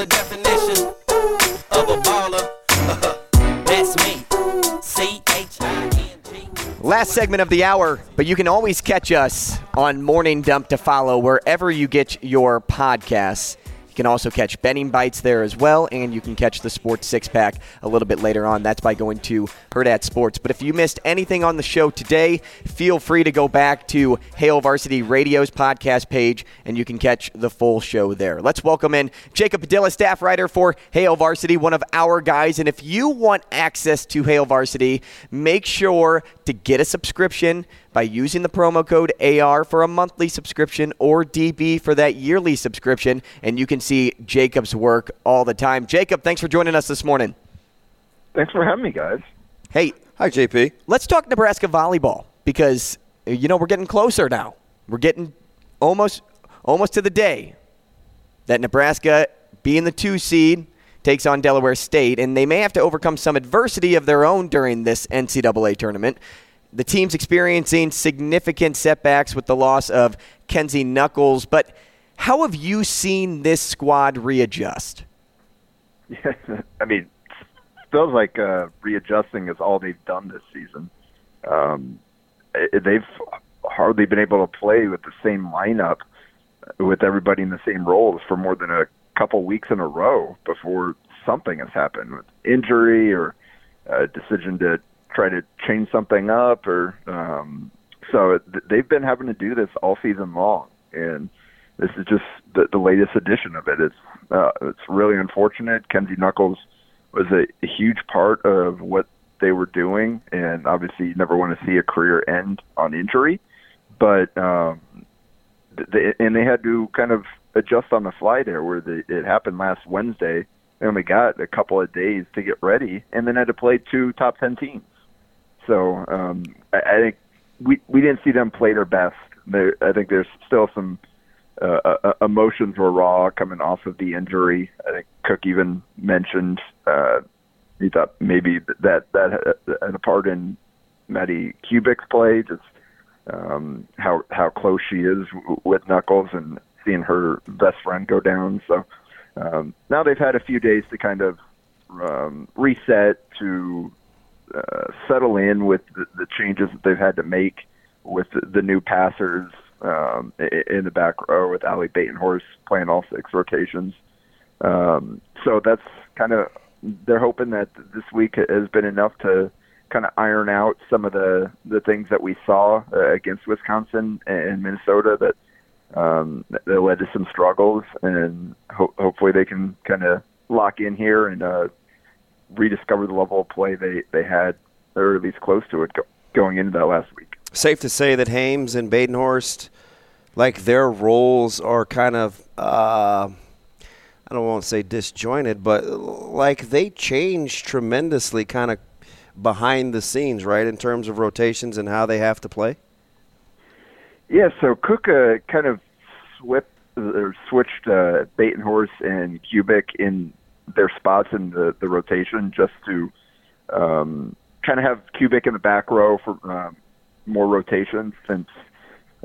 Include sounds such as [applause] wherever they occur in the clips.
The definition of a baller. [laughs] That's me. C H I N G. Last segment of the hour, but you can always catch us on Morning Dump to follow wherever you get your podcasts. You can also catch Betting Bites there as well, and you can catch the Sports Six Pack a little bit later on. That's by going to Herd at Sports. But if you missed anything on the show today, feel free to go back to Hail Varsity Radio's podcast page, and you can catch the full show there. Let's welcome in Jacob Padilla, staff writer for Hail Varsity, one of our guys. And if you want access to Hail Varsity, make sure to get a subscription by using the promo code AR for a monthly subscription or DB for that yearly subscription, and you can see Jacob's work all the time. Jacob, thanks for joining us this morning. Thanks for having me, guys. Hey, Hi, JP. let's talk Nebraska volleyball because you know we're getting closer now. We're getting almost almost to the day that Nebraska, being the two seed, takes on Delaware State, and they may have to overcome some adversity of their own during this NCAA tournament. The team's experiencing significant setbacks with the loss of Kenzie Knuckles, but how have you seen this squad readjust? Yeah, [laughs] I mean, it feels like uh, readjusting is all they've done this season. Um, they've hardly been able to play with the same lineup with everybody in the same roles for more than a couple weeks in a row before something has happened with injury or a decision to try to change something up or um so th- they've been having to do this all season long and this is just the, the latest edition of it it's uh, it's really unfortunate Kenzie Knuckles was a, a huge part of what they were doing and obviously you never want to see a career end on injury but um they, and they had to kind of adjust on the fly there where the, it happened last Wednesday. They only got a couple of days to get ready and then had to play two top 10 teams. So um, I, I think we, we didn't see them play their best. There, I think there's still some uh, uh, emotions were raw coming off of the injury. I think Cook even mentioned uh, he thought maybe that that had a part in Maddie Kubik's play, just um, how how close she is with Knuckles and seeing her best friend go down. So um, now they've had a few days to kind of um, reset to uh, settle in with the, the changes that they've had to make with the, the new passers um, in the back row with Ali Batenhorst playing all six rotations. Um, so that's kind of they're hoping that this week has been enough to kind of iron out some of the the things that we saw uh, against Wisconsin and Minnesota that um, that led to some struggles, and ho- hopefully they can kind of lock in here and uh, rediscover the level of play they they had, or at least close to it, go- going into that last week. Safe to say that Hames and Batenhorst, like their roles are kind of, uh, I don't want to say disjointed, but like they change tremendously kind of behind the scenes, right, in terms of rotations and how they have to play? Yeah, so Cook uh, kind of swept, or switched uh, Batenhorst and Kubik in their spots in the, the rotation just to um, kind of have Kubik in the back row for um, more rotations since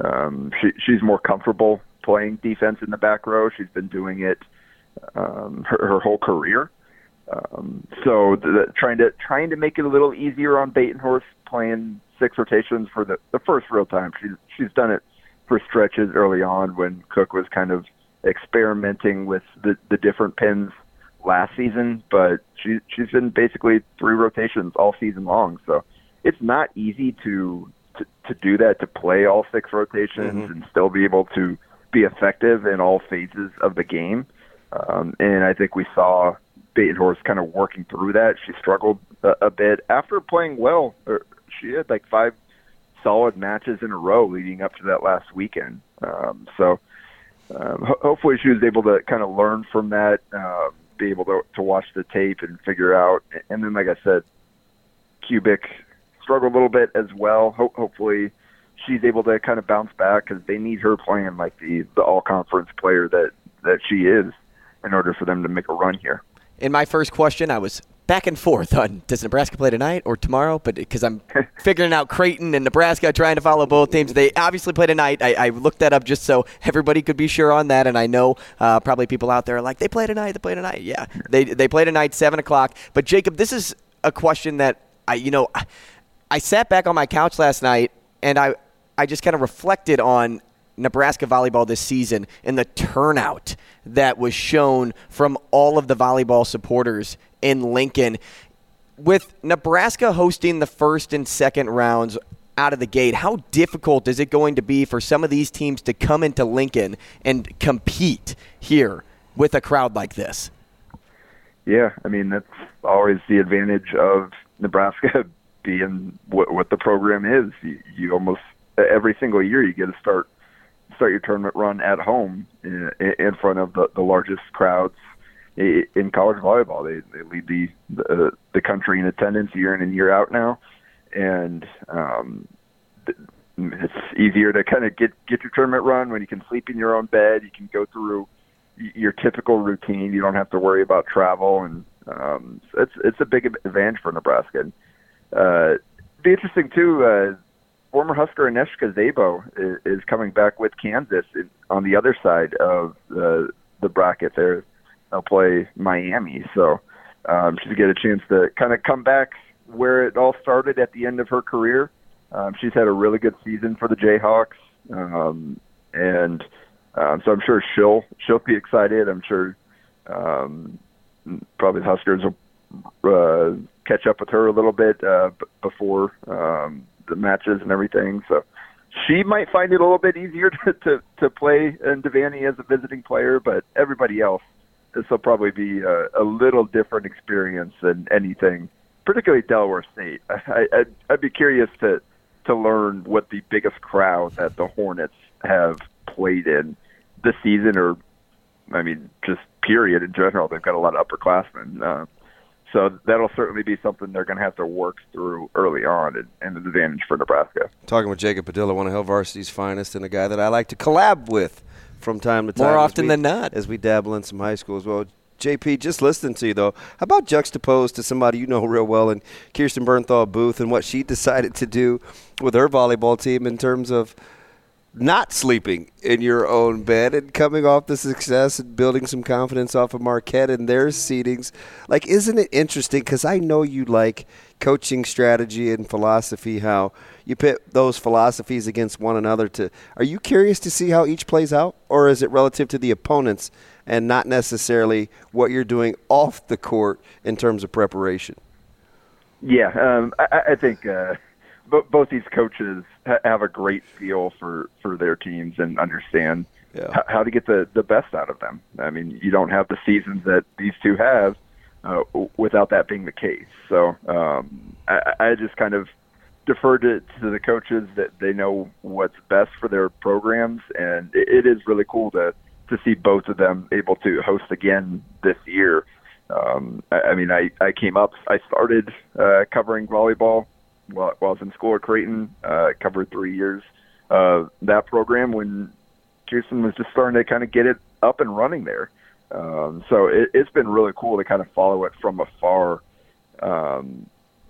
um, she, she's more comfortable playing defense in the back row. She's been doing it um, her, her whole career. Um, so the, the, trying to trying to make it a little easier on Batenhorst playing six rotations for the, the first real time. She's she's done it for stretches early on when Cook was kind of experimenting with the the different pins last season, but she she's been basically three rotations all season long. So it's not easy to to, do that to play all six rotations Mhm. and still be able to be effective in all phases of the game. Um, and I think we saw Batenhorst kind of working through that. She struggled a, a bit after playing well. Or she had like five solid matches in a row leading up to that last weekend. Um, so um, ho- hopefully she was able to kind of learn from that, um, be able to, to watch the tape and figure out. And then, like I said, Kubik struggled a little bit as well. Ho- hopefully she's able to kind of bounce back because they need her playing like the the all conference player that that she is in order for them to make a run here. In my first question, I was back and forth on does Nebraska play tonight or tomorrow, but because I'm [laughs] figuring out Creighton and Nebraska, trying to follow both teams. They obviously play tonight. I, I looked that up just so everybody could be sure on that, and I know uh, probably people out there are like they play tonight, they play tonight. Yeah, they they play tonight, seven o'clock. But Jacob, this is a question that I you know I sat back on my couch last night and I I just kind of reflected on Nebraska volleyball this season and the turnout that was shown from all of the volleyball supporters in Lincoln. With Nebraska hosting the first and second rounds out of the gate, how difficult is it going to be for some of these teams to come into Lincoln and compete here with a crowd like this? Yeah, I mean that's always the advantage of Nebraska being what, what the program is. You, you almost every single year you get to start start your tournament run at home in, in front of the, the largest crowds in college volleyball. They they lead the, the the country in attendance year in and year out now, and um, it's easier to kind of get get your tournament run when you can sleep in your own bed. You can go through your typical routine. You don't have to worry about travel, and um, it's it's a big advantage for Nebraska. And, uh, be interesting too. Uh, former Husker Anezka Szabo is, is coming back with Kansas in, on the other side of the the bracket. There, they'll play Miami, so um, she's get a chance to kind of come back where it all started at the end of her career. Um, she's had a really good season for the Jayhawks, um, and um, so I'm sure she'll she'll be excited. I'm sure um, probably the Huskers will uh, catch up with her a little bit uh, b- before um, the matches and everything. So she might find it a little bit easier [laughs] to to, to play in Devaney as a visiting player, but everybody else, this will probably be a, a little different experience than anything, particularly Delaware State. [laughs] I, I'd, I'd be curious to to learn what the biggest crowd that the Hornets have played in this season, or I mean, just period in general. They've got a lot of upperclassmen. Uh, so that'll certainly be something they're going to have to work through early on, and, and an advantage for Nebraska. Talking with Jacob Padilla, one of Hail Varsity's finest, and a guy that I like to collab with from time to time. More often we, than not. As we dabble in some high school as well. JP, just listening to you, though, how about juxtaposed to somebody you know real well and Kirsten Bernthal Booth and what she decided to do with her volleyball team in terms of – not sleeping in your own bed and coming off the success and building some confidence off of Marquette and their seedings. Like, isn't it interesting? Because I know you like coaching strategy and philosophy, how you pit those philosophies against one another. To Are you curious to see how each plays out? Or is it relative to the opponents and not necessarily what you're doing off the court in terms of preparation? Yeah, um, I, I think. Uh both these coaches ha- have a great feel for for their teams and understand yeah. how to get the the best out of them. I mean, you don't have the seasons that these two have uh, without that being the case. So um, I, I just kind of defer to, to the coaches that they know what's best for their programs, and it, it is really cool to to see both of them able to host again this year. Um, I, I mean, I, I came up, I started uh, covering volleyball while, I was in school at Creighton. Uh, covered three years uh, that program when Kirsten was just starting to kind of get it up and running there. Um, so it, it's been really cool to kind of follow it from afar, um,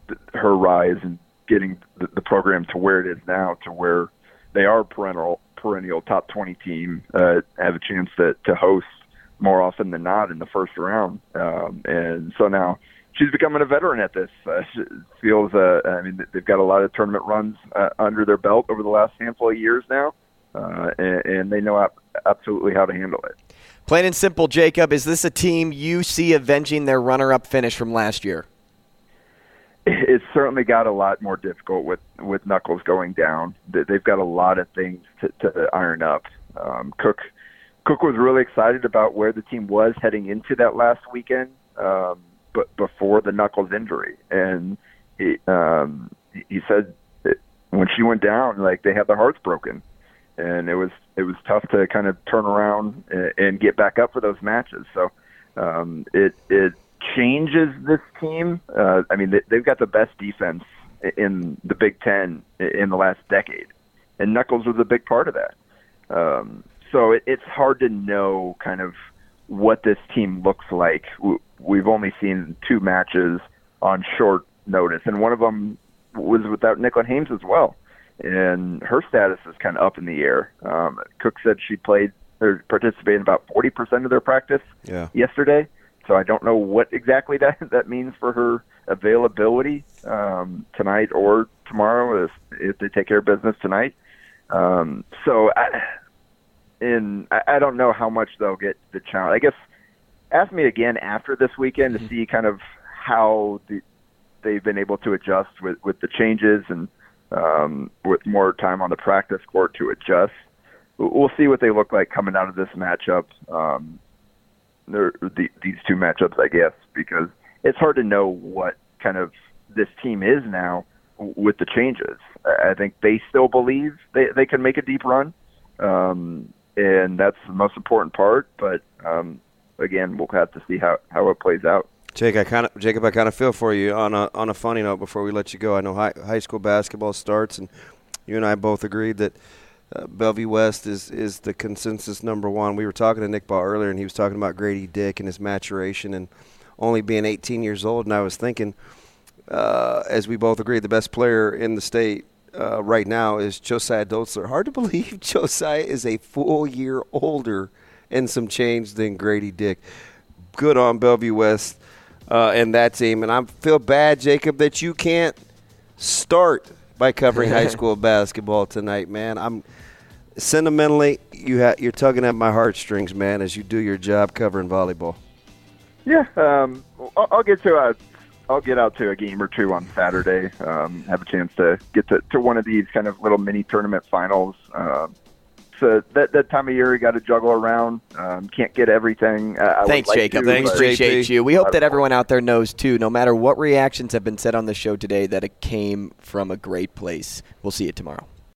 th- her rise and getting the, the program to where it is now, to where they are perennial perennial top 20 team, uh, have a chance to, to host more often than not in the first round. Um, and so now she's becoming a veteran at this. Uh, she feels, uh, I mean, they've got a lot of tournament runs uh, under their belt over the last handful of years now, uh, and, and they know ap- absolutely how to handle it. Plain and simple, Jacob, is this a team you see avenging their runner-up finish from last year? It's certainly got a lot more difficult with with Knuckles going down. They've got a lot of things to, to iron up. Um, Cook Cook was really excited about where the team was heading into that last weekend. Um, but before the Knuckles injury, and he um, he said when she went down, like they had their hearts broken, and it was it was tough to kind of turn around and, and get back up for those matches. So um, it it changes this team. Uh, I mean, they, they've got the best defense in the Big Ten in the last decade, and Knuckles was a big part of that. Um, so it, it's hard to know kind of what this team looks like. We've only seen two matches on short notice, and one of them was without Nicklin Hames as well, and her status is kind of up in the air. Um, Cook said she played or participated in about 40% of their practice Yeah. yesterday, so I don't know what exactly [laughs] that that means for her availability um, tonight or tomorrow if, if they take care of business tonight. Um, so I, and I, I don't know how much they'll get the challenge. I guess ask me again after this weekend to see kind of how the, they've been able to adjust with with the changes and um, with more time on the practice court to adjust. We'll- see what they look like coming out of this matchup. Um, the, these two matchups, I guess, because it's hard to know what kind of this team is now with the changes. I I think they still believe they they can make a deep run, um, and that's the most important part. But um, again, we'll have to see how how it plays out. Jake, I kind of Jacob, I kind of feel for you on a on a funny note before we let you go. I know high, high school basketball starts, and you and I both agreed that uh, Bellevue West is is the consensus number one. We were talking to Nick Ball earlier, and he was talking about Grady Dick and his maturation and only being 18 years old. And I was thinking, uh, as we both agreed, the best player in the state uh, right now is Josiah Dotzler. Hard to [laughs] believe Josiah is a full year older and some change than Grady Dick. Good on Bellevue West uh, and that team. And I feel bad, Jacob, that you can't start by covering high [laughs] school basketball tonight, man. I'm sentimentally you ha- you're tugging at my heartstrings, man, as you do your job covering volleyball. Yeah, um, I'll, I'll get to a, I'll get out to a game or two on Saturday. Um, have a chance to get to, to one of these kind of little mini tournament finals. Um, so that that time of year, you got to juggle around. Um, can't get everything. Uh, I would Thanks, like Jacob. to, Thanks, Jake. Appreciate you. We hope that everyone out there knows too. No matter what reactions have been said on the show today, that it came from a great place. We'll see you tomorrow.